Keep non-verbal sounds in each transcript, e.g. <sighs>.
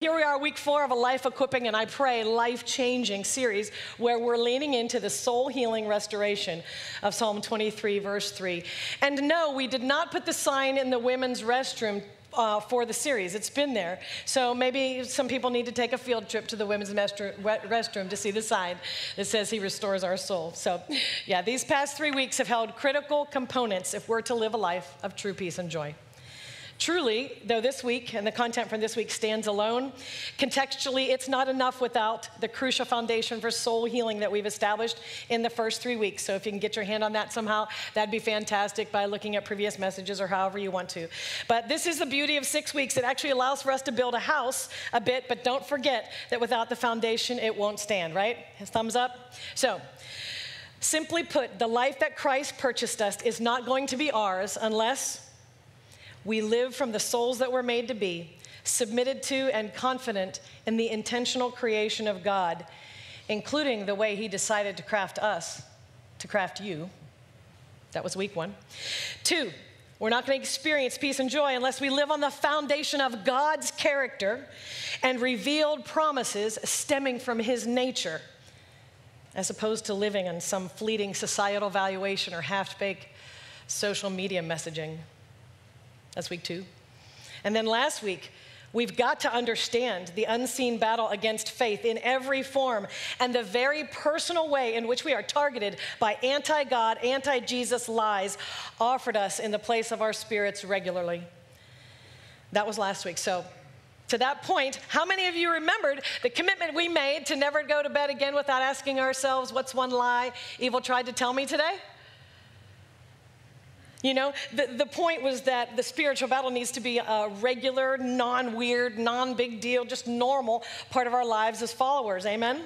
Here we are, week four of a life equipping and I pray life changing series where we're leaning into the soul healing restoration of Psalm 23, verse 3. And no, we did not put the sign in the women's restroom uh, for the series. It's been there. So maybe some people need to take a field trip to the women's restroom to see the sign that says He restores our soul. So, yeah, these past three weeks have held critical components if we're to live a life of true peace and joy. Truly, though this week and the content from this week stands alone, contextually, it's not enough without the crucial foundation for soul healing that we've established in the first three weeks. So, if you can get your hand on that somehow, that'd be fantastic by looking at previous messages or however you want to. But this is the beauty of six weeks. It actually allows for us to build a house a bit, but don't forget that without the foundation, it won't stand, right? Thumbs up? So, simply put, the life that Christ purchased us is not going to be ours unless we live from the souls that we're made to be, submitted to and confident in the intentional creation of God, including the way He decided to craft us, to craft you. That was week one. Two, we're not going to experience peace and joy unless we live on the foundation of God's character and revealed promises stemming from His nature, as opposed to living on some fleeting societal valuation or half baked social media messaging. That's week two. And then last week, We've got to understand the unseen battle against faith in every form and the very personal way in which we are targeted by anti God, anti Jesus lies offered us in the place of our spirits regularly. That was last week. So, to that point, how many of you remembered the commitment we made to never go to bed again without asking ourselves, What's one lie evil tried to tell me today? You know, the, the point was that the spiritual battle needs to be a regular, non weird, non big deal, just normal part of our lives as followers. Amen?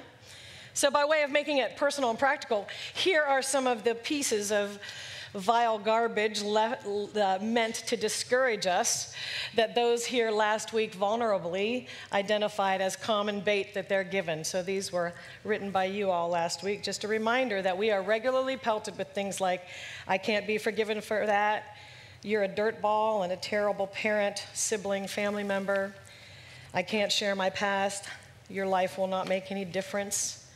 So, by way of making it personal and practical, here are some of the pieces of vile garbage uh, meant to discourage us that those here last week vulnerably identified as common bait that they're given. So these were written by you all last week. Just a reminder that we are regularly pelted with things like, I can't be forgiven for that. You're a dirtball and a terrible parent, sibling, family member. I can't share my past. Your life will not make any difference.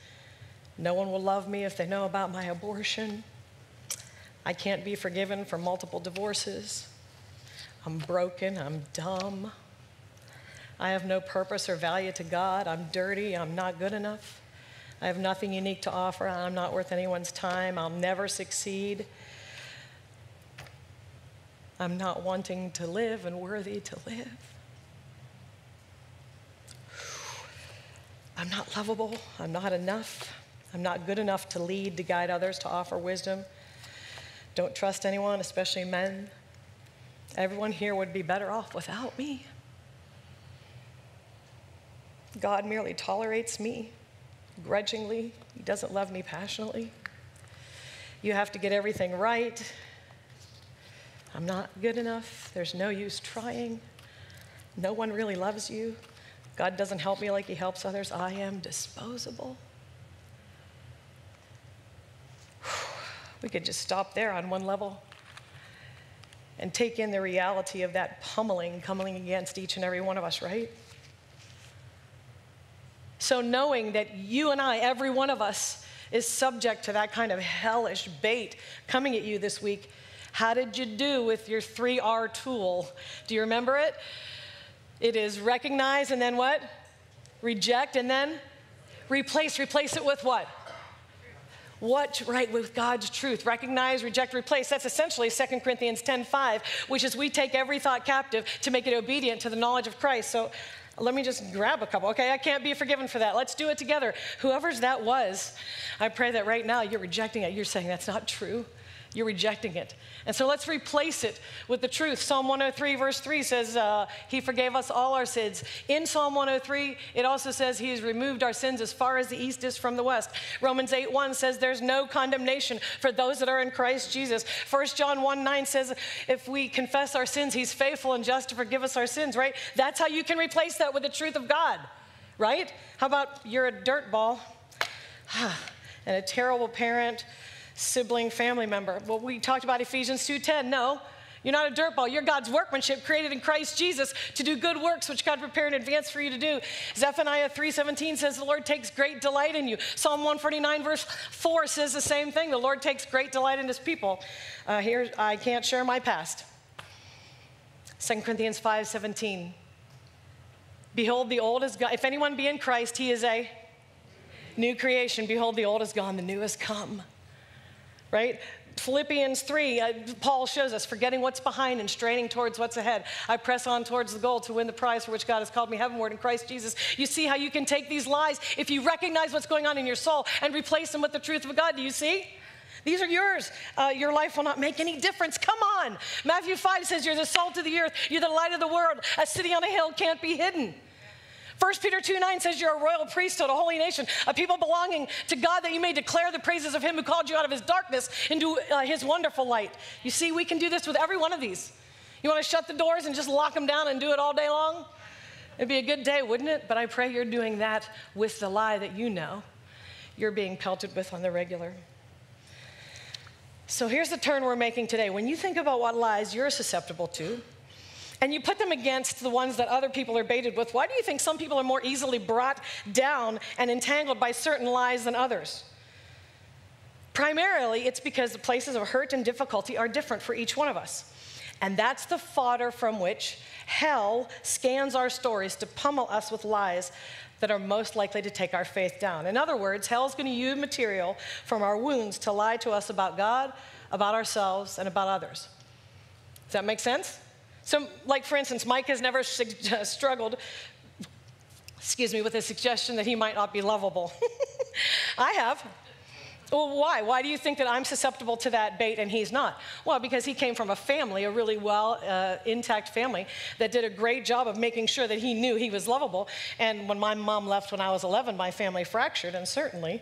No one will love me if they know about my abortion. I can't be forgiven for multiple divorces. I'm broken. I'm dumb. I have no purpose or value to God. I'm dirty. I'm not good enough. I have nothing unique to offer. I'm not worth anyone's time. I'll never succeed. I'm not wanting to live and worthy to live. I'm not lovable. I'm not enough. I'm not good enough to lead, to guide others, to offer wisdom. Don't trust anyone, especially men. Everyone here would be better off without me. God merely tolerates me grudgingly, He doesn't love me passionately. You have to get everything right. I'm not good enough. There's no use trying. No one really loves you. God doesn't help me like He helps others. I am disposable. We could just stop there on one level and take in the reality of that pummeling coming against each and every one of us, right? So, knowing that you and I, every one of us, is subject to that kind of hellish bait coming at you this week, how did you do with your 3R tool? Do you remember it? It is recognize and then what? Reject and then replace. Replace it with what? What right with God's truth. Recognize, reject, replace. That's essentially 2 Corinthians 10:5, which is we take every thought captive to make it obedient to the knowledge of Christ. So let me just grab a couple. Okay, I can't be forgiven for that. Let's do it together. Whoever's that was, I pray that right now you're rejecting it. You're saying that's not true. You're rejecting it. And so let's replace it with the truth. Psalm 103, verse 3 says, uh, He forgave us all our sins. In Psalm 103, it also says, He has removed our sins as far as the east is from the west. Romans 8, 1 says, There's no condemnation for those that are in Christ Jesus. 1 John 1, 9 says, If we confess our sins, He's faithful and just to forgive us our sins, right? That's how you can replace that with the truth of God, right? How about you're a dirt ball <sighs> and a terrible parent? Sibling, family member. Well, we talked about Ephesians 2:10. No, You're not a dirtball. You're God's workmanship created in Christ Jesus to do good works which God prepared in advance for you to do. Zephaniah 3:17 says the Lord takes great delight in you. Psalm 149 verse 4 says the same thing. The Lord takes great delight in his people. Uh, here I can't share my past. 2 Corinthians 5:17 Behold the old is gone. If anyone be in Christ, he is a new creation. Behold the old is gone, the new has come. Right? Philippians 3, uh, Paul shows us forgetting what's behind and straining towards what's ahead. I press on towards the goal to win the prize for which God has called me heavenward in Christ Jesus. You see how you can take these lies if you recognize what's going on in your soul and replace them with the truth of God. Do you see? These are yours. Uh, your life will not make any difference. Come on. Matthew 5 says, You're the salt of the earth, you're the light of the world. A city on a hill can't be hidden. 1 Peter 2 9 says you're a royal priesthood, a holy nation, a people belonging to God that you may declare the praises of him who called you out of his darkness into uh, his wonderful light. You see, we can do this with every one of these. You want to shut the doors and just lock them down and do it all day long? It'd be a good day, wouldn't it? But I pray you're doing that with the lie that you know you're being pelted with on the regular. So here's the turn we're making today. When you think about what lies you're susceptible to, and you put them against the ones that other people are baited with, why do you think some people are more easily brought down and entangled by certain lies than others? Primarily, it's because the places of hurt and difficulty are different for each one of us. And that's the fodder from which hell scans our stories to pummel us with lies that are most likely to take our faith down. In other words, hell's going to use material from our wounds to lie to us about God, about ourselves, and about others. Does that make sense? So, like for instance, Mike has never <laughs> struggled, excuse me, with a suggestion that he might not be lovable. <laughs> I have. Well, why? Why do you think that I'm susceptible to that bait and he's not? Well, because he came from a family, a really well uh, intact family, that did a great job of making sure that he knew he was lovable. And when my mom left when I was 11, my family fractured, and certainly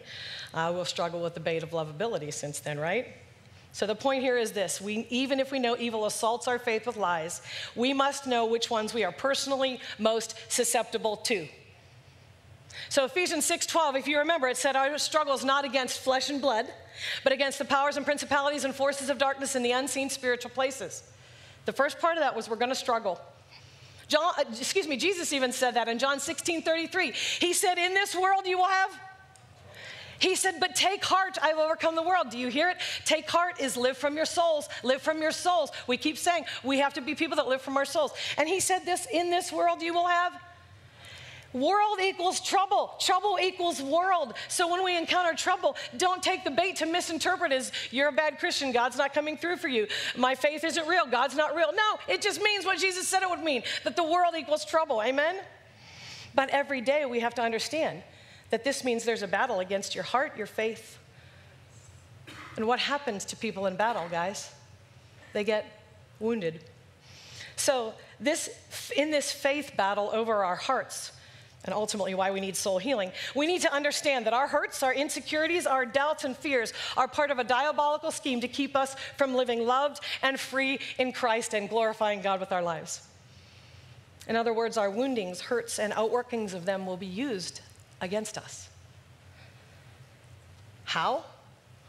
uh, we'll struggle with the bait of lovability since then, right? So the point here is this we, even if we know evil assaults our faith with lies, we must know which ones we are personally most susceptible to. So Ephesians 6:12, if you remember, it said our struggle is not against flesh and blood, but against the powers and principalities and forces of darkness in the unseen spiritual places. The first part of that was we're going to struggle. John, uh, excuse me, Jesus even said that in John 16 33. He said, In this world you will have he said, But take heart, I've overcome the world. Do you hear it? Take heart is live from your souls, live from your souls. We keep saying we have to be people that live from our souls. And he said, This in this world you will have. World equals trouble. Trouble equals world. So when we encounter trouble, don't take the bait to misinterpret as you're a bad Christian. God's not coming through for you. My faith isn't real. God's not real. No, it just means what Jesus said it would mean that the world equals trouble. Amen? But every day we have to understand that this means there's a battle against your heart, your faith. And what happens to people in battle, guys? They get wounded. So, this, in this faith battle over our hearts, and ultimately why we need soul healing, we need to understand that our hurts, our insecurities, our doubts, and fears are part of a diabolical scheme to keep us from living loved and free in Christ and glorifying God with our lives. In other words, our woundings, hurts, and outworkings of them will be used against us. How?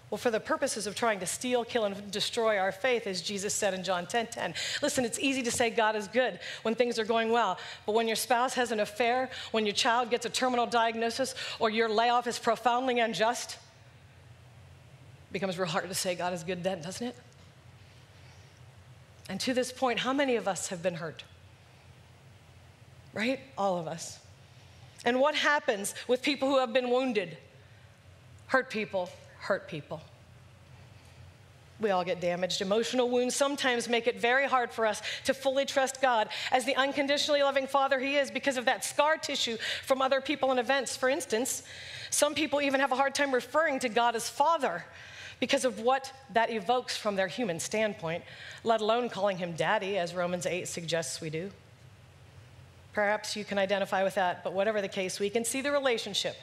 Well, for the purposes of trying to steal, kill, and destroy our faith, as Jesus said in John 10 10. Listen, it's easy to say God is good when things are going well, but when your spouse has an affair, when your child gets a terminal diagnosis, or your layoff is profoundly unjust, it becomes real hard to say God is good then, doesn't it? And to this point, how many of us have been hurt? Right? All of us. And what happens with people who have been wounded? Hurt people, hurt people. We all get damaged. Emotional wounds sometimes make it very hard for us to fully trust God as the unconditionally loving Father He is because of that scar tissue from other people and events. For instance, some people even have a hard time referring to God as Father because of what that evokes from their human standpoint, let alone calling Him Daddy, as Romans 8 suggests we do. Perhaps you can identify with that, but whatever the case, we can see the relationship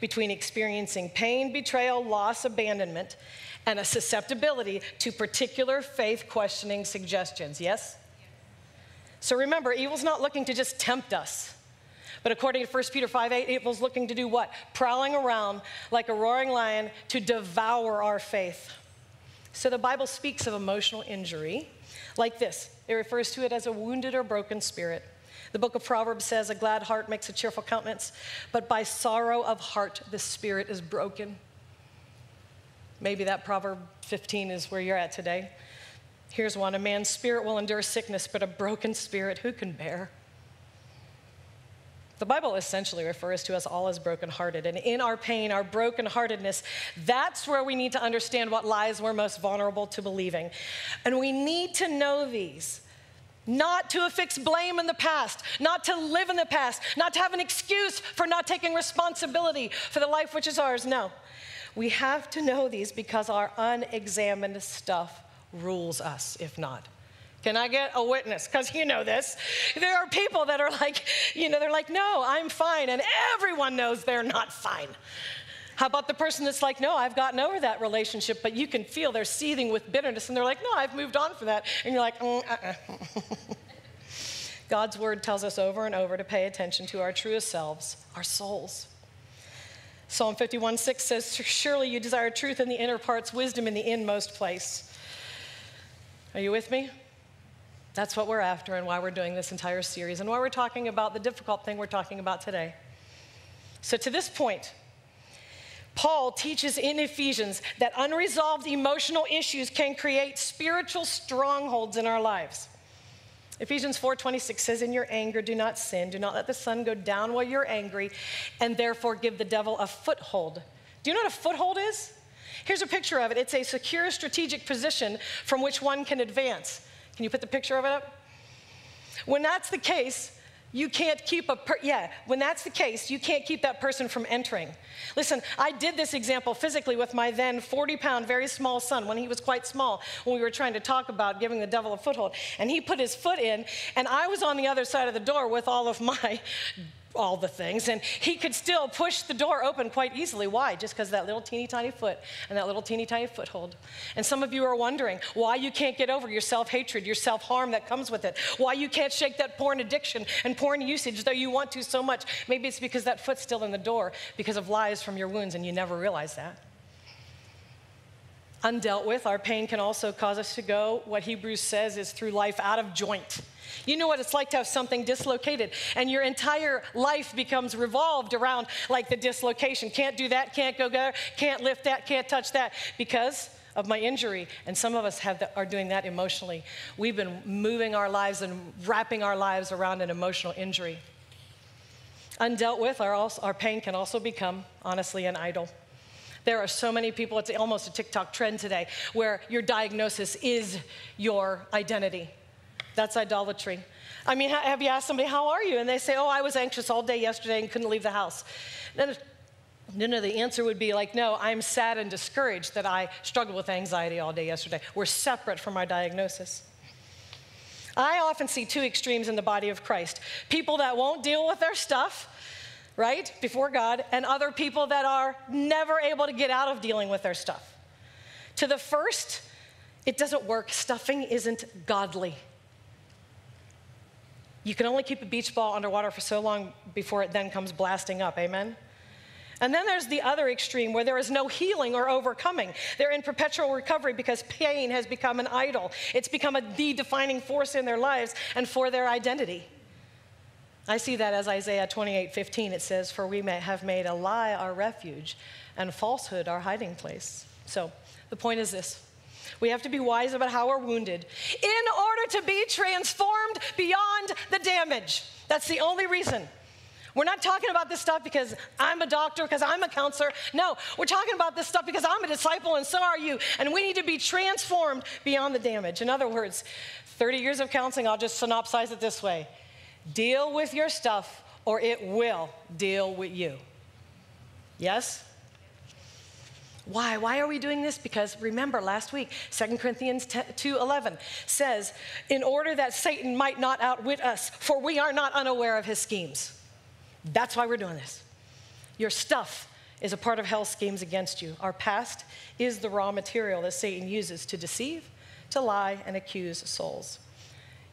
between experiencing pain, betrayal, loss, abandonment, and a susceptibility to particular faith questioning suggestions. Yes? So remember, evil's not looking to just tempt us. But according to 1 Peter 5 8, evil's looking to do what? Prowling around like a roaring lion to devour our faith. So the Bible speaks of emotional injury like this it refers to it as a wounded or broken spirit. The book of Proverbs says, A glad heart makes a cheerful countenance, but by sorrow of heart the spirit is broken. Maybe that Proverb 15 is where you're at today. Here's one A man's spirit will endure sickness, but a broken spirit who can bear? The Bible essentially refers to us all as brokenhearted. And in our pain, our brokenheartedness, that's where we need to understand what lies we're most vulnerable to believing. And we need to know these. Not to affix blame in the past, not to live in the past, not to have an excuse for not taking responsibility for the life which is ours. No. We have to know these because our unexamined stuff rules us, if not. Can I get a witness? Because you know this. There are people that are like, you know, they're like, no, I'm fine. And everyone knows they're not fine. How about the person that's like, no, I've gotten over that relationship, but you can feel they're seething with bitterness and they're like, no, I've moved on from that. And you're like, mm, uh-uh. <laughs> God's word tells us over and over to pay attention to our truest selves, our souls. Psalm 51 6 says, Surely you desire truth in the inner parts, wisdom in the inmost place. Are you with me? That's what we're after and why we're doing this entire series and why we're talking about the difficult thing we're talking about today. So, to this point, Paul teaches in Ephesians that unresolved emotional issues can create spiritual strongholds in our lives. Ephesians 4:26 says in your anger do not sin do not let the sun go down while you're angry and therefore give the devil a foothold. Do you know what a foothold is? Here's a picture of it. It's a secure strategic position from which one can advance. Can you put the picture of it up? When that's the case, you can't keep a per- yeah when that's the case you can't keep that person from entering. Listen i did this example physically with my then 40 pound very small son when he was quite small when we were trying to talk about giving the devil a foothold. And he put his foot in and i was on the other side of the door with all of my all the things. And he could still push the door open quite easily. Why? Just because that little teeny tiny foot and that little teeny tiny foothold. And some of you are wondering why you can't get over your self hatred, your self harm that comes with it, why you can't shake that porn addiction and porn usage, though you want to so much. Maybe it's because that foot's still in the door because of lies from your wounds and you never realize that. Undealt with, our pain can also cause us to go, what Hebrews says is through life out of joint. You know what it's like to have something dislocated, and your entire life becomes revolved around like the dislocation. Can't do that, can't go there, can't lift that, can't touch that because of my injury. And some of us have the, are doing that emotionally. We've been moving our lives and wrapping our lives around an emotional injury. Undealt with, our, our pain can also become, honestly, an idol. There are so many people, it's almost a TikTok trend today, where your diagnosis is your identity. That's idolatry. I mean, have you asked somebody, How are you? And they say, Oh, I was anxious all day yesterday and couldn't leave the house. Then, no, no, the answer would be like, No, I'm sad and discouraged that I struggled with anxiety all day yesterday. We're separate from our diagnosis. I often see two extremes in the body of Christ people that won't deal with their stuff, right, before God, and other people that are never able to get out of dealing with their stuff. To the first, it doesn't work. Stuffing isn't godly. You can only keep a beach ball underwater for so long before it then comes blasting up. Amen? And then there's the other extreme where there is no healing or overcoming. They're in perpetual recovery because pain has become an idol. It's become a the defining force in their lives and for their identity. I see that as Isaiah 28 15. It says, For we may have made a lie our refuge and falsehood our hiding place. So the point is this we have to be wise about how we're wounded in order to be transformed beyond the damage. That's the only reason. We're not talking about this stuff because I'm a doctor, because I'm a counselor. No, we're talking about this stuff because I'm a disciple and so are you. And we need to be transformed beyond the damage. In other words, 30 years of counseling, I'll just synopsize it this way deal with your stuff or it will deal with you. Yes? Why? Why are we doing this? Because remember last week, 2 Corinthians 2:11 says, "In order that Satan might not outwit us, for we are not unaware of his schemes." That's why we're doing this. Your stuff is a part of hell's schemes against you. Our past is the raw material that Satan uses to deceive, to lie, and accuse souls.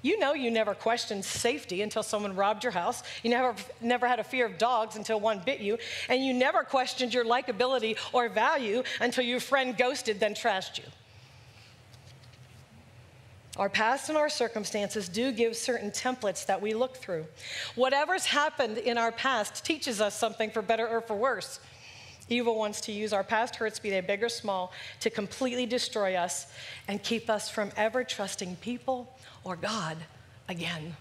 You know you never questioned safety until someone robbed your house. You never, never had a fear of dogs until one bit you. And you never questioned your likability or value until your friend ghosted, then trashed you. Our past and our circumstances do give certain templates that we look through. Whatever's happened in our past teaches us something for better or for worse. Evil wants to use our past hurts, be they big or small, to completely destroy us and keep us from ever trusting people or God again.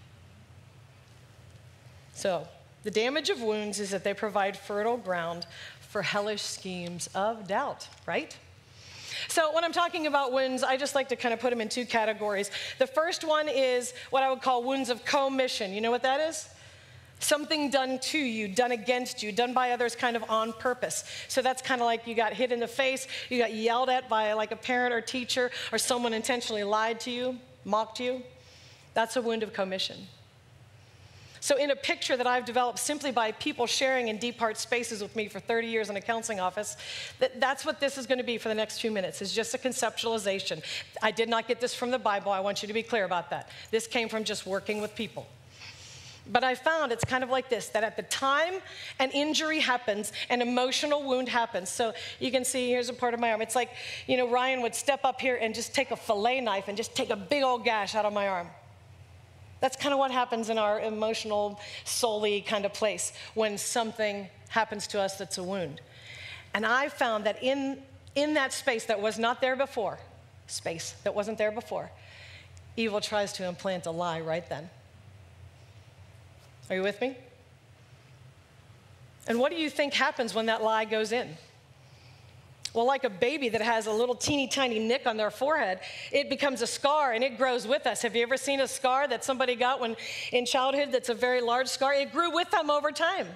So, the damage of wounds is that they provide fertile ground for hellish schemes of doubt, right? So, when I'm talking about wounds, I just like to kind of put them in two categories. The first one is what I would call wounds of commission. You know what that is? Something done to you, done against you, done by others kind of on purpose. So that's kind of like you got hit in the face, you got yelled at by like a parent or teacher, or someone intentionally lied to you, mocked you. That's a wound of commission. So, in a picture that I've developed simply by people sharing in deep heart spaces with me for 30 years in a counseling office, that, that's what this is going to be for the next few minutes, It's just a conceptualization. I did not get this from the Bible. I want you to be clear about that. This came from just working with people. But I found it's kind of like this that at the time an injury happens, an emotional wound happens. So you can see here's a part of my arm. It's like, you know, Ryan would step up here and just take a fillet knife and just take a big old gash out of my arm. That's kind of what happens in our emotional, soully kind of place when something happens to us that's a wound. And I found that in, in that space that was not there before, space that wasn't there before, evil tries to implant a lie right then. Are you with me? And what do you think happens when that lie goes in? Well, like a baby that has a little teeny tiny nick on their forehead, it becomes a scar and it grows with us. Have you ever seen a scar that somebody got when in childhood that's a very large scar? It grew with them over time.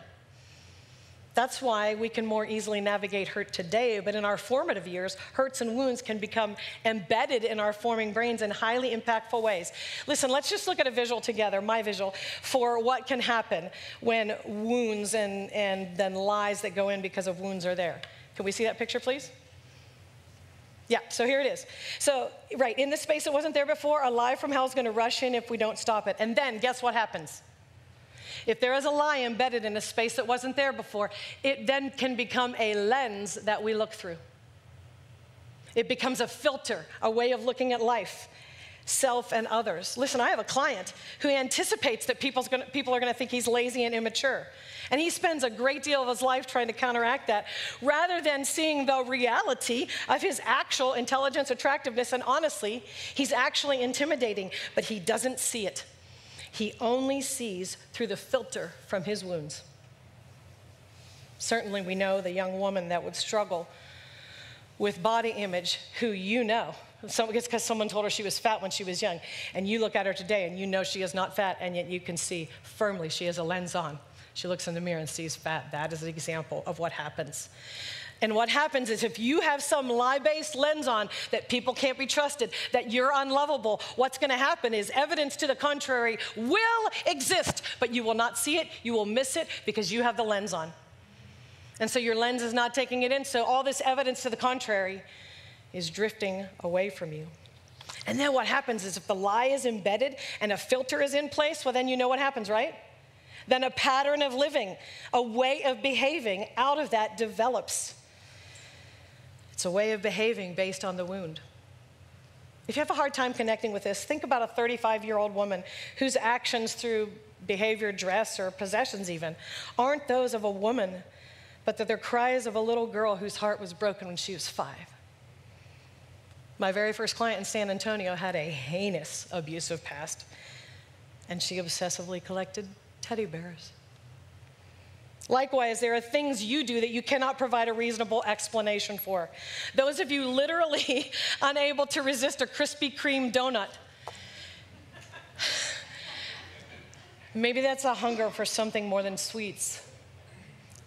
That's why we can more easily navigate hurt today, but in our formative years, hurts and wounds can become embedded in our forming brains in highly impactful ways. Listen, let's just look at a visual together, my visual, for what can happen when wounds and, and then lies that go in because of wounds are there. Can we see that picture, please? Yeah, so here it is. So, right, in this space that wasn't there before, a lie from hell is going to rush in if we don't stop it. And then, guess what happens? If there is a lie embedded in a space that wasn't there before, it then can become a lens that we look through. It becomes a filter, a way of looking at life, self, and others. Listen, I have a client who anticipates that gonna, people are going to think he's lazy and immature. And he spends a great deal of his life trying to counteract that rather than seeing the reality of his actual intelligence, attractiveness, and honestly, he's actually intimidating, but he doesn't see it. He only sees through the filter from his wounds. Certainly, we know the young woman that would struggle with body image who you know. So it's because someone told her she was fat when she was young. And you look at her today and you know she is not fat, and yet you can see firmly she has a lens on. She looks in the mirror and sees fat. That is an example of what happens. And what happens is if you have some lie based lens on that people can't be trusted, that you're unlovable, what's going to happen is evidence to the contrary will exist, but you will not see it, you will miss it because you have the lens on. And so your lens is not taking it in. So all this evidence to the contrary is drifting away from you. And then what happens is if the lie is embedded and a filter is in place, well, then you know what happens, right? Then a pattern of living, a way of behaving out of that develops. It's a way of behaving based on the wound. If you have a hard time connecting with this, think about a 35 year old woman whose actions through behavior, dress, or possessions even aren't those of a woman, but that they're cries of a little girl whose heart was broken when she was five. My very first client in San Antonio had a heinous abusive past, and she obsessively collected teddy bears. Likewise, there are things you do that you cannot provide a reasonable explanation for. Those of you literally <laughs> unable to resist a Krispy Kreme donut. Maybe that's a hunger for something more than sweets.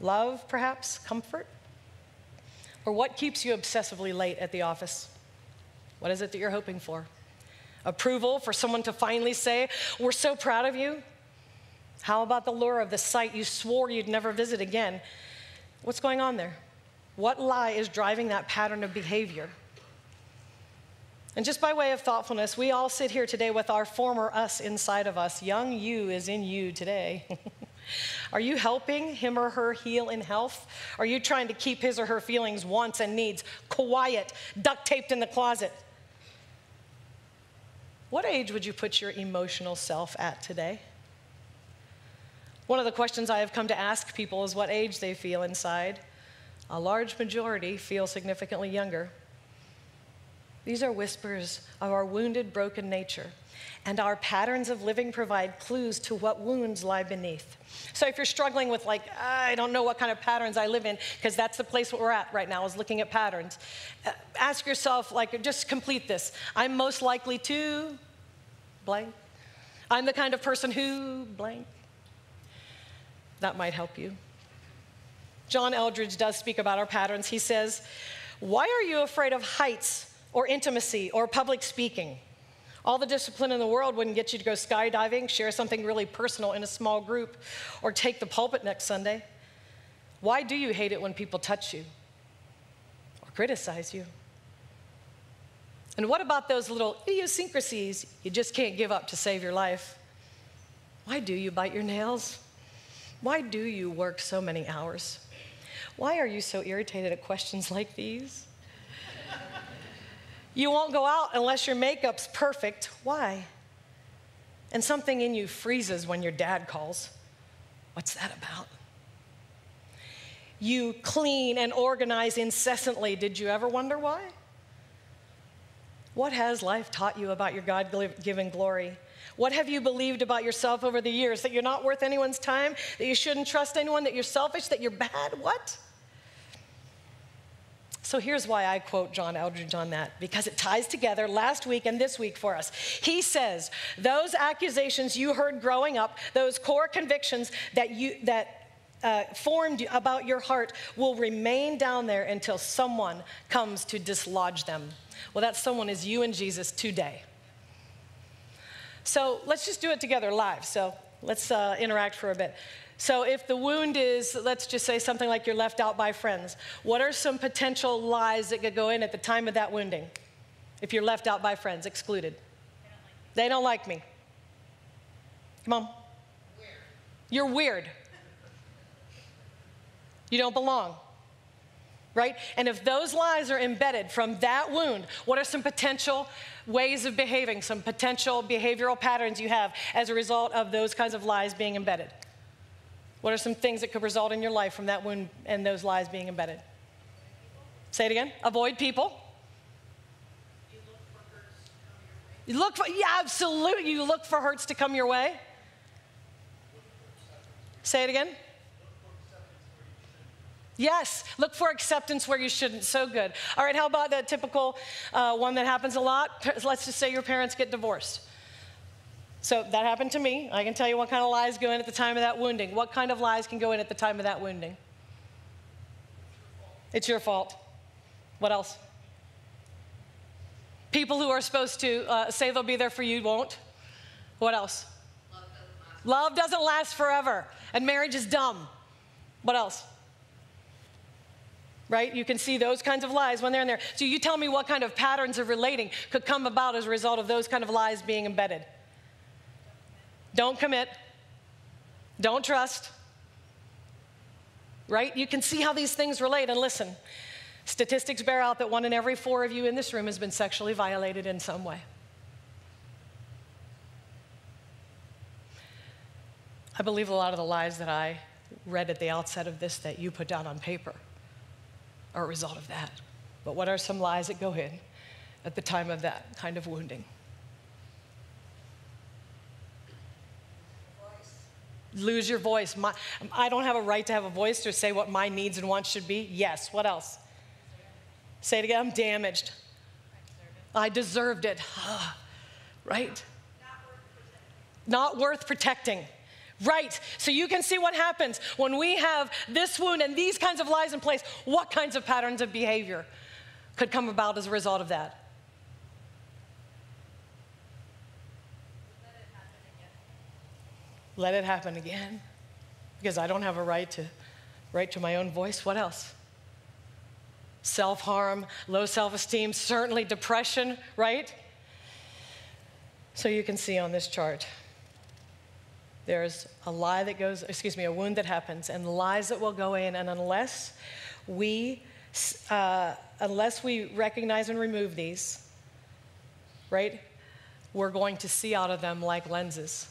Love, perhaps, comfort? Or what keeps you obsessively late at the office? What is it that you're hoping for? Approval for someone to finally say, We're so proud of you? How about the lure of the site you swore you'd never visit again? What's going on there? What lie is driving that pattern of behavior? And just by way of thoughtfulness, we all sit here today with our former us inside of us. Young you is in you today. <laughs> Are you helping him or her heal in health? Are you trying to keep his or her feelings, wants, and needs quiet, duct taped in the closet? What age would you put your emotional self at today? One of the questions I have come to ask people is what age they feel inside. A large majority feel significantly younger. These are whispers of our wounded, broken nature. And our patterns of living provide clues to what wounds lie beneath. So if you're struggling with, like, I don't know what kind of patterns I live in, because that's the place we're at right now, is looking at patterns, uh, ask yourself, like, just complete this. I'm most likely to blank. I'm the kind of person who blank. That might help you. John Eldredge does speak about our patterns. He says, Why are you afraid of heights or intimacy or public speaking? All the discipline in the world wouldn't get you to go skydiving, share something really personal in a small group, or take the pulpit next Sunday. Why do you hate it when people touch you or criticize you? And what about those little idiosyncrasies you just can't give up to save your life? Why do you bite your nails? Why do you work so many hours? Why are you so irritated at questions like these? You won't go out unless your makeup's perfect. Why? And something in you freezes when your dad calls. What's that about? You clean and organize incessantly. Did you ever wonder why? What has life taught you about your God given glory? What have you believed about yourself over the years? That you're not worth anyone's time? That you shouldn't trust anyone? That you're selfish? That you're bad? What? So here's why I quote John Eldredge on that, because it ties together last week and this week for us. He says, Those accusations you heard growing up, those core convictions that you, that uh, formed about your heart will remain down there until someone comes to dislodge them. Well, that someone is you and Jesus today. So let's just do it together live. So let's uh, interact for a bit. So, if the wound is, let's just say something like you're left out by friends, what are some potential lies that could go in at the time of that wounding? If you're left out by friends, excluded. They don't like me. Come on. Weird. You're weird. You don't belong. Right? And if those lies are embedded from that wound, what are some potential ways of behaving, some potential behavioral patterns you have as a result of those kinds of lies being embedded? What are some things that could result in your life from that wound and those lies being embedded? Say it again. Avoid people. You look for, yeah, absolutely. You look for hurts to come your way. Say it again. Yes, look for acceptance where you shouldn't. So good. All right, how about the typical uh, one that happens a lot? Let's just say your parents get divorced. So that happened to me. I can tell you what kind of lies go in at the time of that wounding. What kind of lies can go in at the time of that wounding? It's your fault. What else? People who are supposed to uh, say they'll be there for you won't. What else? Love doesn't, Love doesn't last forever, and marriage is dumb. What else? Right? You can see those kinds of lies when they're in there. So you tell me what kind of patterns of relating could come about as a result of those kind of lies being embedded. Don't commit. Don't trust. Right? You can see how these things relate. And listen, statistics bear out that one in every four of you in this room has been sexually violated in some way. I believe a lot of the lies that I read at the outset of this that you put down on paper are a result of that. But what are some lies that go in at the time of that kind of wounding? Lose your voice. My, I don't have a right to have a voice to say what my needs and wants should be. Yes. What else? Say it again. I'm damaged. I deserved it. Ah, right? Not worth protecting. Right. So you can see what happens when we have this wound and these kinds of lies in place. What kinds of patterns of behavior could come about as a result of that? Let it happen again because I don't have a right to right to my own voice. What else? Self-harm, low self-esteem, certainly depression, right? So you can see on this chart there's a lie that goes, excuse me, a wound that happens, and lies that will go in, and unless we, uh, unless we recognize and remove these, right? we're going to see out of them like lenses.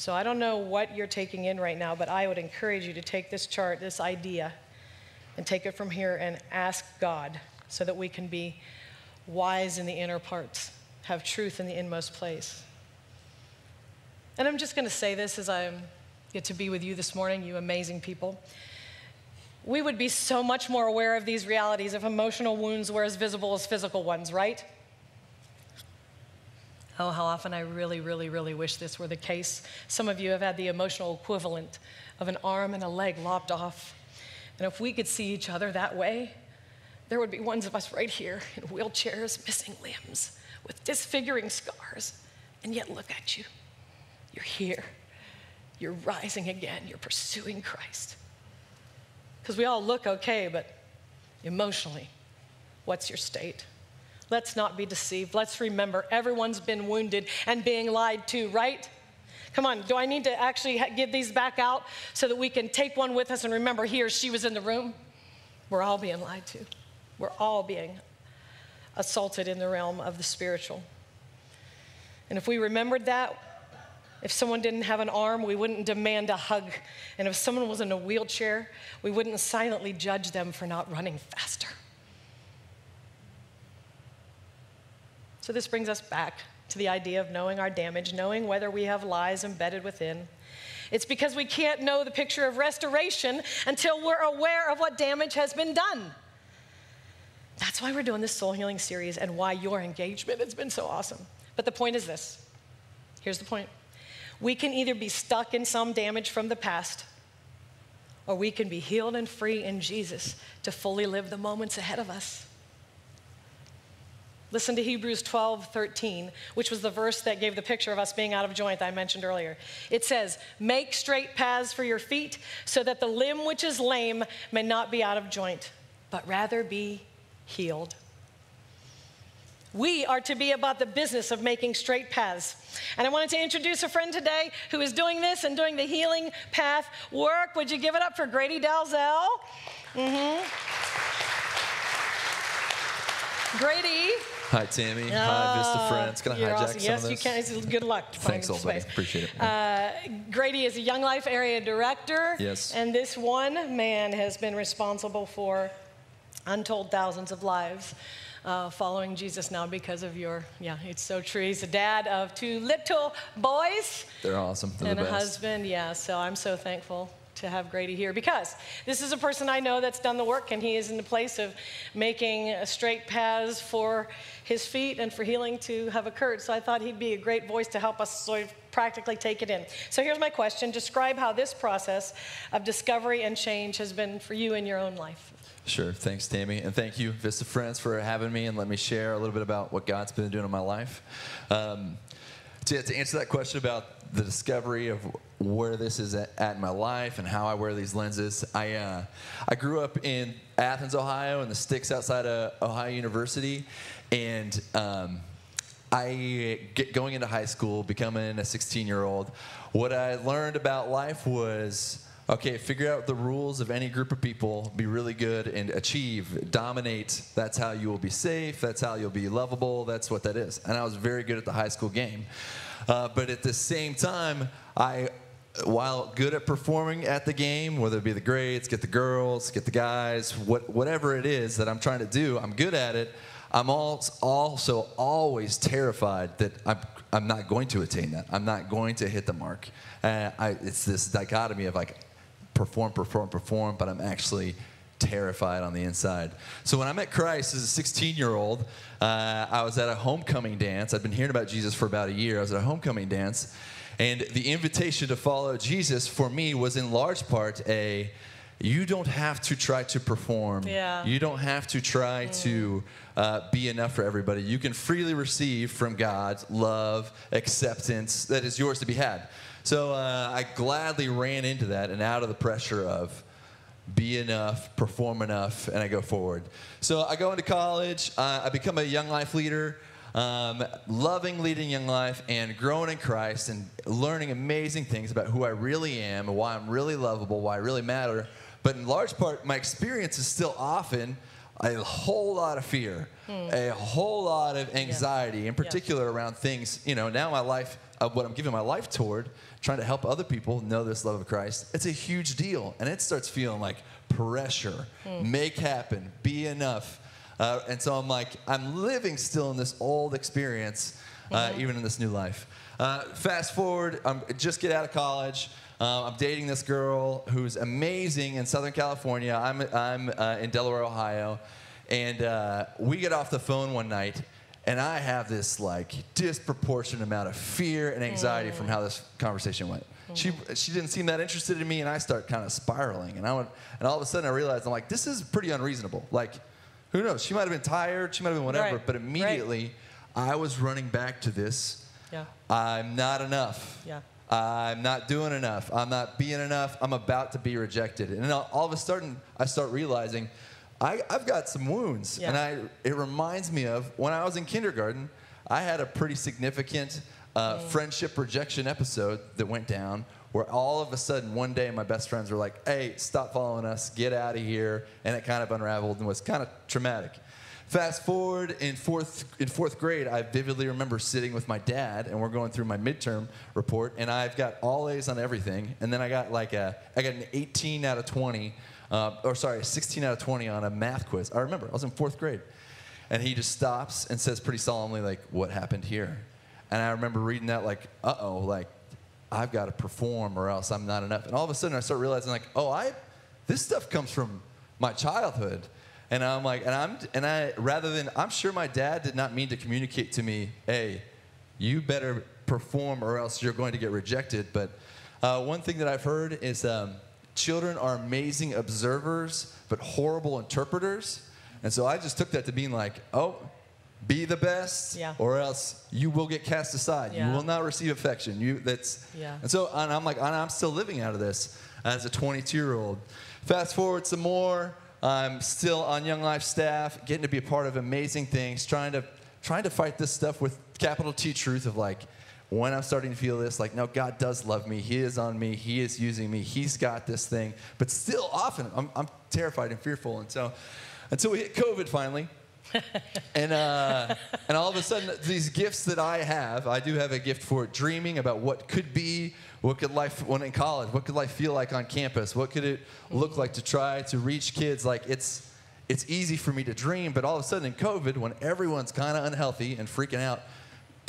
So I don't know what you're taking in right now, but I would encourage you to take this chart, this idea, and take it from here and ask God so that we can be wise in the inner parts, have truth in the inmost place. And I'm just going to say this as I get to be with you this morning, you amazing people. We would be so much more aware of these realities if emotional wounds were as visible as physical ones, right? Oh, how often I really, really, really wish this were the case. Some of you have had the emotional equivalent of an arm and a leg lopped off. And if we could see each other that way, there would be ones of us right here in wheelchairs, missing limbs, with disfiguring scars. And yet, look at you. You're here. You're rising again. You're pursuing Christ. Because we all look okay, but emotionally, what's your state? Let's not be deceived. Let's remember everyone's been wounded and being lied to, right? Come on, do I need to actually give these back out so that we can take one with us and remember he or she was in the room? We're all being lied to. We're all being assaulted in the realm of the spiritual. And if we remembered that, if someone didn't have an arm, we wouldn't demand a hug. And if someone was in a wheelchair, we wouldn't silently judge them for not running faster. So, this brings us back to the idea of knowing our damage, knowing whether we have lies embedded within. It's because we can't know the picture of restoration until we're aware of what damage has been done. That's why we're doing this soul healing series and why your engagement has been so awesome. But the point is this here's the point we can either be stuck in some damage from the past, or we can be healed and free in Jesus to fully live the moments ahead of us. Listen to Hebrews 12, 13, which was the verse that gave the picture of us being out of joint that I mentioned earlier. It says, Make straight paths for your feet, so that the limb which is lame may not be out of joint, but rather be healed. We are to be about the business of making straight paths. And I wanted to introduce a friend today who is doing this and doing the healing path work. Would you give it up for Grady Dalzell? Mm-hmm. Grady Hi, Tammy. Hi, Vista Friends. Can I hijack awesome. some yes, of this? you can. Good luck. Thanks, old buddy. Appreciate it. Uh, Grady is a Young Life area director. Yes. And this one man has been responsible for untold thousands of lives. Uh, following Jesus now because of your, yeah, it's so true. He's a dad of two little boys. They're awesome. They're and the a husband, yeah. So I'm so thankful to have Grady here because this is a person I know that's done the work and he is in the place of making straight paths for his feet and for healing to have occurred. So I thought he'd be a great voice to help us sort of practically take it in. So here's my question Describe how this process of discovery and change has been for you in your own life. Sure. Thanks, Tammy. And thank you, Vista Friends, for having me and let me share a little bit about what God's been doing in my life. Um, to, to answer that question about the discovery of where this is at, at in my life and how I wear these lenses, I, uh, I grew up in Athens, Ohio, in the sticks outside of Ohio University. And um, I get going into high school, becoming a 16 year old. What I learned about life was okay, figure out the rules of any group of people, be really good, and achieve, dominate. That's how you will be safe. That's how you'll be lovable. That's what that is. And I was very good at the high school game. Uh, but at the same time, I while good at performing at the game, whether it be the grades, get the girls, get the guys, what, whatever it is that I'm trying to do, I'm good at it. I'm also always terrified that I'm, I'm not going to attain that. I'm not going to hit the mark. Uh, I, it's this dichotomy of like perform, perform, perform, but I'm actually terrified on the inside. So when I met Christ as a 16 year old, uh, I was at a homecoming dance. I'd been hearing about Jesus for about a year. I was at a homecoming dance. And the invitation to follow Jesus for me was in large part a you don't have to try to perform. Yeah. You don't have to try mm. to uh, be enough for everybody. You can freely receive from God love, acceptance that is yours to be had. So uh, I gladly ran into that and out of the pressure of be enough, perform enough, and I go forward. So I go into college, uh, I become a young life leader. Um, loving leading young life and growing in Christ and learning amazing things about who I really am and why I'm really lovable, why I really matter. But in large part, my experience is still often a whole lot of fear, a whole lot of anxiety, in particular around things. You know, now my life, uh, what I'm giving my life toward, trying to help other people know this love of Christ, it's a huge deal, and it starts feeling like pressure, make happen, be enough. Uh, and so I'm like, I'm living still in this old experience, uh, even in this new life. Uh, fast forward, I'm just get out of college. Uh, I'm dating this girl who's amazing in Southern California. I'm, I'm uh, in Delaware, Ohio. And uh, we get off the phone one night, and I have this like disproportionate amount of fear and anxiety from mm. how this conversation went. She, mm. she didn't seem that interested in me, and I start kind of spiraling. And, I went, and all of a sudden, I realized I'm like, this is pretty unreasonable. Like, who knows? She might have been tired, she might have been whatever, Right, but right. immediately I was running back to this Yeah. I'm not enough. Yeah. I'm not doing enough. I'm not being enough. I'm about to be rejected. And all, all of a sudden, I start realizing I, I've got some wounds. Yeah. And I, it reminds me of when I was in kindergarten, I had a pretty significant uh, friendship rejection episode that went down where all of a sudden one day my best friends were like, hey, stop following us, get out of here. And it kind of unraveled and was kind of traumatic. Fast forward in fourth in fourth grade, I vividly remember sitting with my dad, and we're going through my midterm report, and I've got all A's on everything, and then I got like a I got an 18 out of 20, uh, or sorry, 16 out of 20 on a math quiz. I remember I was in fourth grade, and he just stops and says pretty solemnly like, "What happened here?" And I remember reading that like, "Uh oh, like I've got to perform or else I'm not enough." And all of a sudden, I start realizing like, "Oh, I this stuff comes from my childhood." And I'm like, and I'm, and I, rather than, I'm sure my dad did not mean to communicate to me, hey, you better perform or else you're going to get rejected. But uh, one thing that I've heard is um, children are amazing observers, but horrible interpreters. And so I just took that to being like, oh, be the best, Yeah. or else you will get cast aside. Yeah. You will not receive affection. You that's Yeah. and so and I'm like, and I'm still living out of this as a 22 year old. Fast forward some more. I'm still on Young Life staff, getting to be a part of amazing things, trying to trying to fight this stuff with capital T truth of like when I'm starting to feel this, like, no, God does love me. He is on me. He is using me. He's got this thing. But still, often, I'm, I'm terrified and fearful. And so, until we hit COVID finally, <laughs> and uh, and all of a sudden, these gifts that I have, I do have a gift for dreaming about what could be, what could life when in college, what could life feel like on campus, what could it look like to try to reach kids. Like it's it's easy for me to dream, but all of a sudden in COVID, when everyone's kind of unhealthy and freaking out,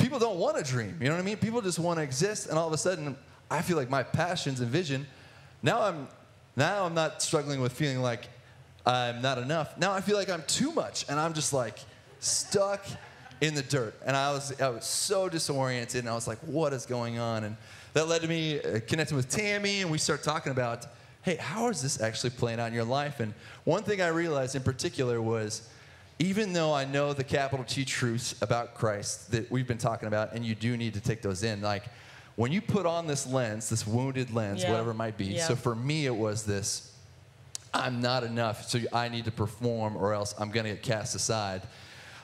people don't want to dream. You know what I mean? People just want to exist, and all of a sudden, I feel like my passions and vision. Now I'm now I'm not struggling with feeling like I'm not enough. Now I feel like I'm too much, and I'm just like stuck in the dirt. And I was I was so disoriented, and I was like, what is going on? And that led to me uh, connecting with Tammy, and we start talking about, hey, how is this actually playing out in your life? And one thing I realized in particular was even though I know the capital T truths about Christ that we've been talking about, and you do need to take those in, like when you put on this lens, this wounded lens, Yeah. whatever it might be. Yeah. So for me, it was this I'm not enough, so I need to perform, or else I'm going to get cast aside.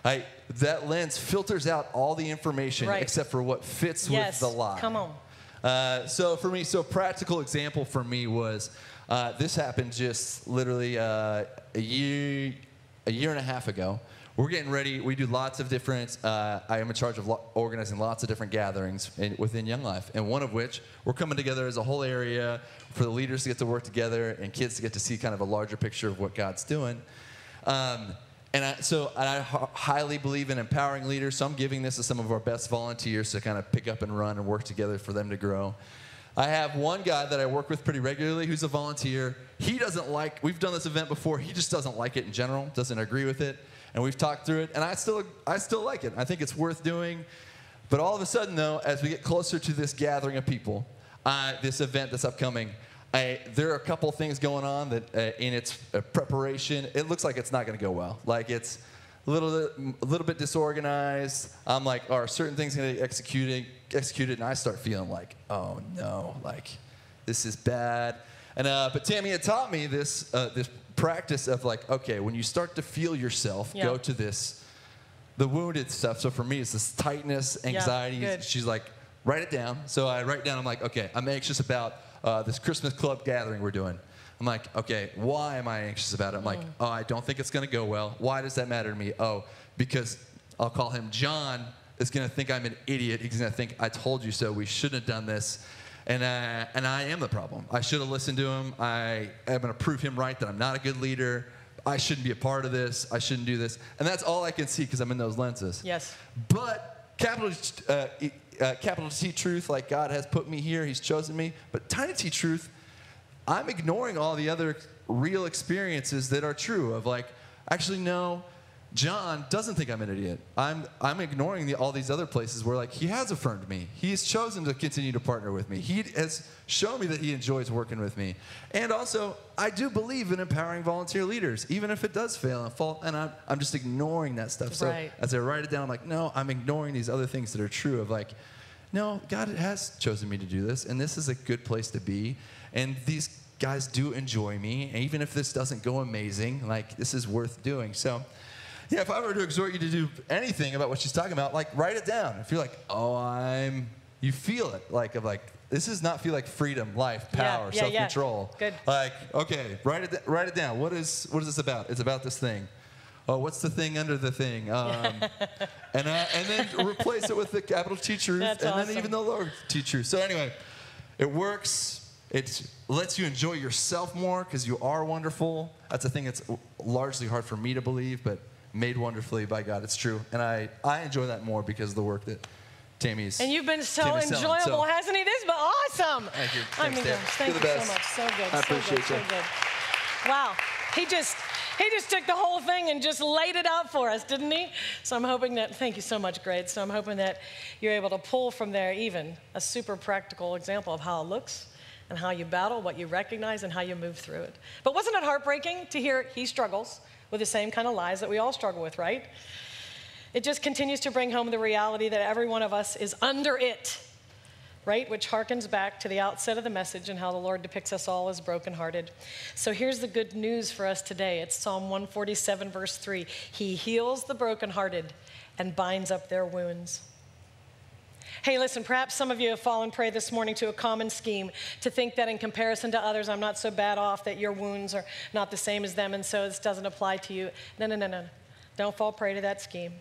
I, that lens filters out all the information Right. except for what fits Yes. with the lie. Come on. Uh, so for me, so a practical example for me was uh, this happened just literally uh, a year, a year and a half ago. We're getting ready. We do lots of different. Uh, I am in charge of lo- organizing lots of different gatherings in, within Young Life, and one of which we're coming together as a whole area for the leaders to get to work together and kids to get to see kind of a larger picture of what God's doing. Um, and I, so I highly believe in empowering leaders. So I'm giving this to some of our best volunteers to kind of pick up and run and work together for them to grow. I have one guy that I work with pretty regularly who's a volunteer. He doesn't like, we've done this event before, he just doesn't like it in general, doesn't agree with it. And we've talked through it, and I still, I still like it. I think it's worth doing. But all of a sudden, though, as we get closer to this gathering of people, uh, this event that's upcoming, I, there are a couple things going on that uh, in its uh, preparation, it looks like it's not going to go well. Like it's a little, a little bit disorganized. I'm like, are certain things going to be executed, executed? And I start feeling like, oh no, like this is bad. And uh, but Tammy had taught me this uh, this practice of like, okay, when you start to feel yourself, Yeah. go to this the wounded stuff. So for me, it's this tightness, anxiety. good. She's like, write it down. So I write down. I'm like, okay, I'm anxious about uh, this Christmas club gathering we're doing. I'm like, okay, why am I anxious about it? I'm like, oh, I don't think it's going to go well. Why does that matter to me? Oh, because I'll call him John is going to think I'm an idiot. He's going to think I told you so. We shouldn't have done this. And, uh, and I am the problem. I should have listened to him. I am going to prove him right that I'm not a good leader. I shouldn't be a part of this. I shouldn't do this. And that's all I can see because I'm in those lenses. Yes. But capital, uh, uh, capital T truth, like God has put me here, He's chosen me. But tiny T truth, I'm ignoring all the other real experiences that are true of like, actually, no, John doesn't think I'm an idiot. I'm, I'm ignoring the, all these other places where, like, he has affirmed me. He's chosen to continue to partner with me. He has shown me that he enjoys working with me. And also, I do believe in empowering volunteer leaders, even if it does fail and fall. And I'm, I'm just ignoring that stuff. So Right. as I write it down, I'm like, no, I'm ignoring these other things that are true of, like, no, God has chosen me to do this, and this is a good place to be. And these guys do enjoy me. And even if this doesn't go amazing, like, this is worth doing. So, yeah, if I were to exhort you to do anything about what she's talking about, like write it down. If you're like, oh, I'm, you feel it, like of like, this does not feel like freedom, life, Yeah, power, yeah, yeah. self-control. Good. Like, okay, write it, write it down. What is, what is this about? It's about this thing. Oh, what's the thing under the thing? <laughs> Um, and uh, and then replace it with the capital T truth, That's and awesome. then even the lower T truth. So anyway, it works. It lets you enjoy yourself more because you are wonderful. That's a thing that's largely hard for me to believe, but made wonderfully by God. It's true, and I I enjoy that more because of the work that Tammy's. And you've been so Tammy's selling, enjoyable, so- hasn't he? This has been awesome. Thank you. I mean, Dave. thank You're you the so much. So good. I so appreciate good, so you. good. Wow. He just he just took the whole thing and just laid it out for us, didn't he? So I'm hoping that thank you so much, Grade. So I'm hoping that you're able to pull from there even a super practical example of how it looks and how you battle, what you recognize, and how you move through it. But wasn't it heartbreaking to hear he struggles with the same kind of lies that we all struggle with, right? It just continues to bring home the reality that every one of us is under it, right? Which harkens back to the outset of the message and how the Lord depicts us all as brokenhearted. So here's the good news for us today it's Psalm 147, verse 3. He heals the brokenhearted and binds up their wounds. Hey, listen, perhaps some of you have fallen prey this morning to a common scheme to think that in comparison to others, I'm not so bad off, that your wounds are not the same as them, and so this doesn't apply to you. No, no, no, no. Don't fall prey to that scheme.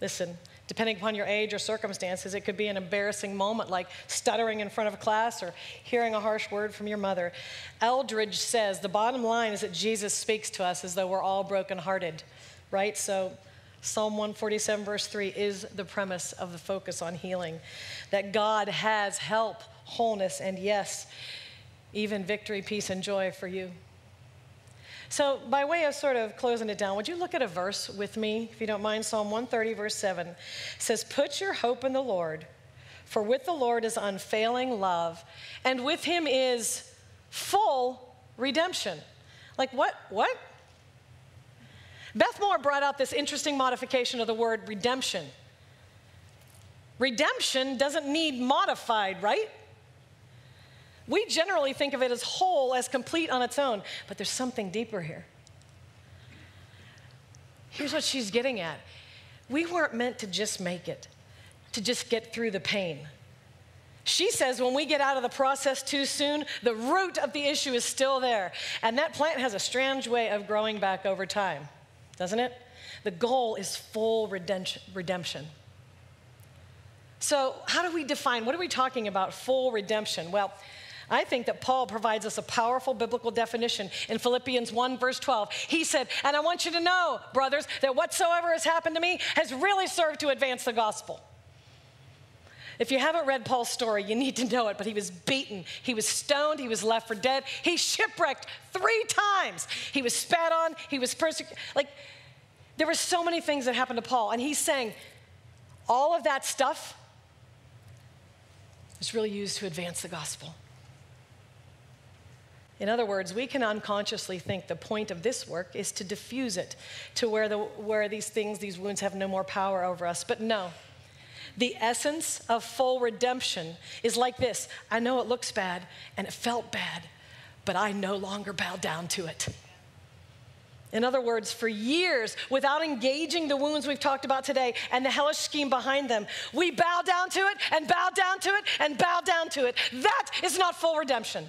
Listen, depending upon your age or circumstances, it could be an embarrassing moment like stuttering in front of a class or hearing a harsh word from your mother. Eldredge says the bottom line is that Jesus speaks to us as though we're all brokenhearted, right? So, Psalm 147, verse 3, is the premise of the focus on healing that God has help, wholeness, and yes, even victory, peace, and joy for you. So, by way of sort of closing it down, would you look at a verse with me, if you don't mind? Psalm 130, verse 7 says, Put your hope in the Lord, for with the Lord is unfailing love, and with him is full redemption. Like, what? What? Beth Moore brought out this interesting modification of the word redemption. Redemption doesn't need modified, right? We generally think of it as whole, as complete on its own, but there's something deeper here. Here's what she's getting at we weren't meant to just make it, to just get through the pain. She says when we get out of the process too soon, the root of the issue is still there. And that plant has a strange way of growing back over time, doesn't it? The goal is full redemption. So, how do we define, what are we talking about, full redemption? Well, I think that Paul provides us a powerful biblical definition in Philippians 1, verse 12. He said, And I want you to know, brothers, that whatsoever has happened to me has really served to advance the gospel. If you haven't read Paul's story, you need to know it, but he was beaten, he was stoned, he was left for dead, he shipwrecked three times. He was spat on, he was persecuted. Like, there were so many things that happened to Paul, and he's saying, all of that stuff was really used to advance the gospel. In other words, we can unconsciously think the point of this work is to diffuse it to where, the, where these things, these wounds have no more power over us. But no, the essence of full redemption is like this I know it looks bad and it felt bad, but I no longer bow down to it. In other words, for years, without engaging the wounds we've talked about today and the hellish scheme behind them, we bow down to it and bow down to it and bow down to it. That is not full redemption.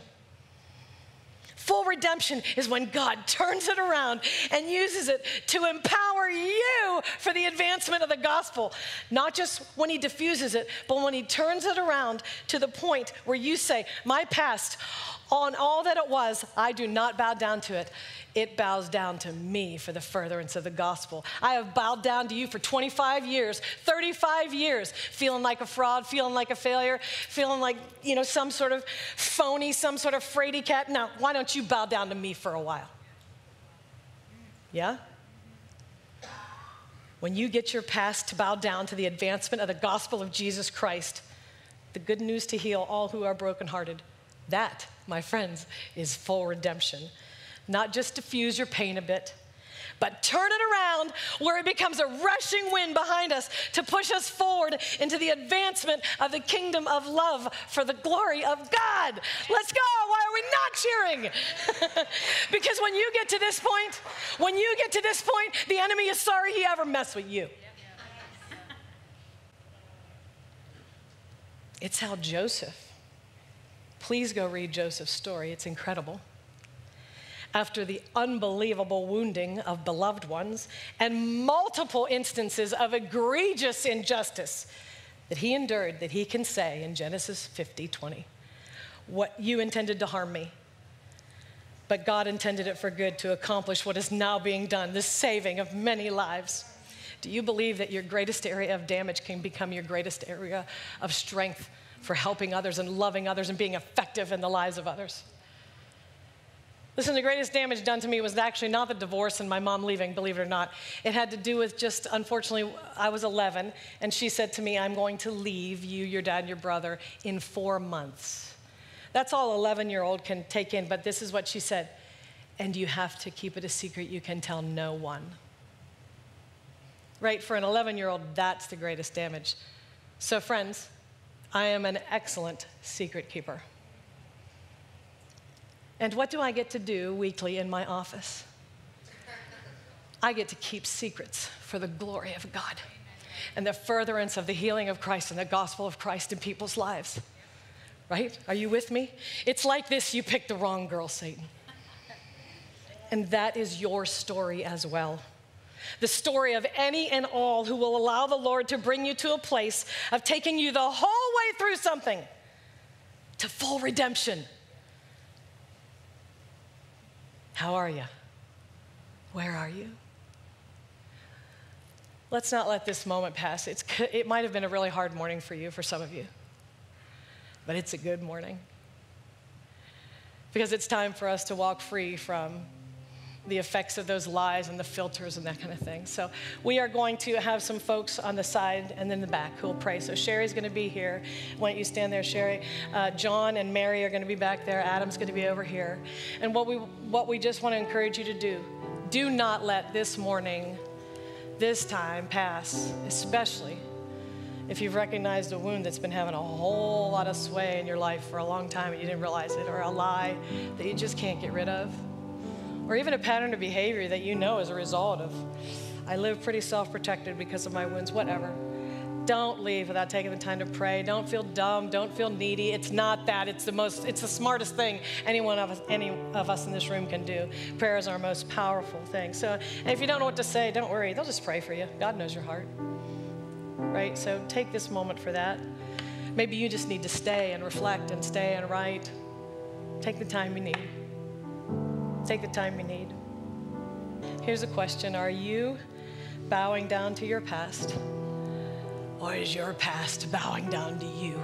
Full redemption is when God turns it around and uses it to empower you for the advancement of the gospel. Not just when He diffuses it, but when He turns it around to the point where you say, My past, on all that it was, I do not bow down to it. It bows down to me for the furtherance of the gospel. I have bowed down to you for 25 years, 35 years, feeling like a fraud, feeling like a failure, feeling like, you know, some sort of phony, some sort of fraidy cat. Now, why don't you bow down to me for a while? Yeah? When you get your past to bow down to the advancement of the gospel of Jesus Christ, the good news to heal all who are brokenhearted, that my friends, is full redemption. Not just diffuse your pain a bit, but turn it around where it becomes a rushing wind behind us to push us forward into the advancement of the kingdom of love for the glory of God. Let's go. Why are we not cheering? <laughs> because when you get to this point, when you get to this point, the enemy is sorry he ever messed with you. It's how Joseph Please go read Joseph's story, it's incredible. After the unbelievable wounding of beloved ones and multiple instances of egregious injustice that he endured, that he can say in Genesis 50 20, What you intended to harm me, but God intended it for good to accomplish what is now being done, the saving of many lives. Do you believe that your greatest area of damage can become your greatest area of strength for helping others and loving others and being effective in the lives of others. Listen, the greatest damage done to me was actually not the divorce and my mom leaving, believe it or not. It had to do with just, unfortunately, I was 11, and she said to me, I'm going to leave you, your dad, and your brother in four months. That's all 11 year old can take in, but this is what she said. And you have to keep it a secret. You can tell no one. Right? For an 11 year old, that's the greatest damage. So, friends, I am an excellent secret keeper. And what do I get to do weekly in my office? I get to keep secrets for the glory of God and the furtherance of the healing of Christ and the gospel of Christ in people's lives. Right? Are you with me? It's like this you picked the wrong girl, Satan. And that is your story as well the story of any and all who will allow the Lord to bring you to a place of taking you the whole way through something to full redemption. How are you? Where are you? Let's not let this moment pass. It's, it might have been a really hard morning for you, for some of you, but it's a good morning. Because it's time for us to walk free from the effects of those lies and the filters and that kind of thing. So we are going to have some folks on the side and then the back who will pray. So Sherry's going to be here. Why don't you stand there, Sherry? Uh, John and Mary are going to be back there. Adam's going to be over here. And what we what we just want to encourage you to do: do not let this morning, this time pass, especially if you've recognized a wound that's been having a whole lot of sway in your life for a long time and you didn't realize it, or a lie that you just can't get rid of or even a pattern of behavior that you know as a result of, I live pretty self protected because of my wounds, whatever. Don't leave without taking the time to pray. Don't feel dumb. Don't feel needy. It's not that. It's the most, it's the smartest thing any one of us, any of us in this room can do. Prayer is our most powerful thing. So if you don't know what to say, don't worry. They'll just pray for you. God knows your heart. Right? So take this moment for that. Maybe you just need to stay and reflect and stay and write. Take the time you need. Take the time you need. Here's a question Are you bowing down to your past? Or is your past bowing down to you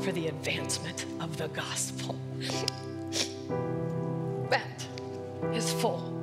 for the advancement of the gospel? <laughs> that is full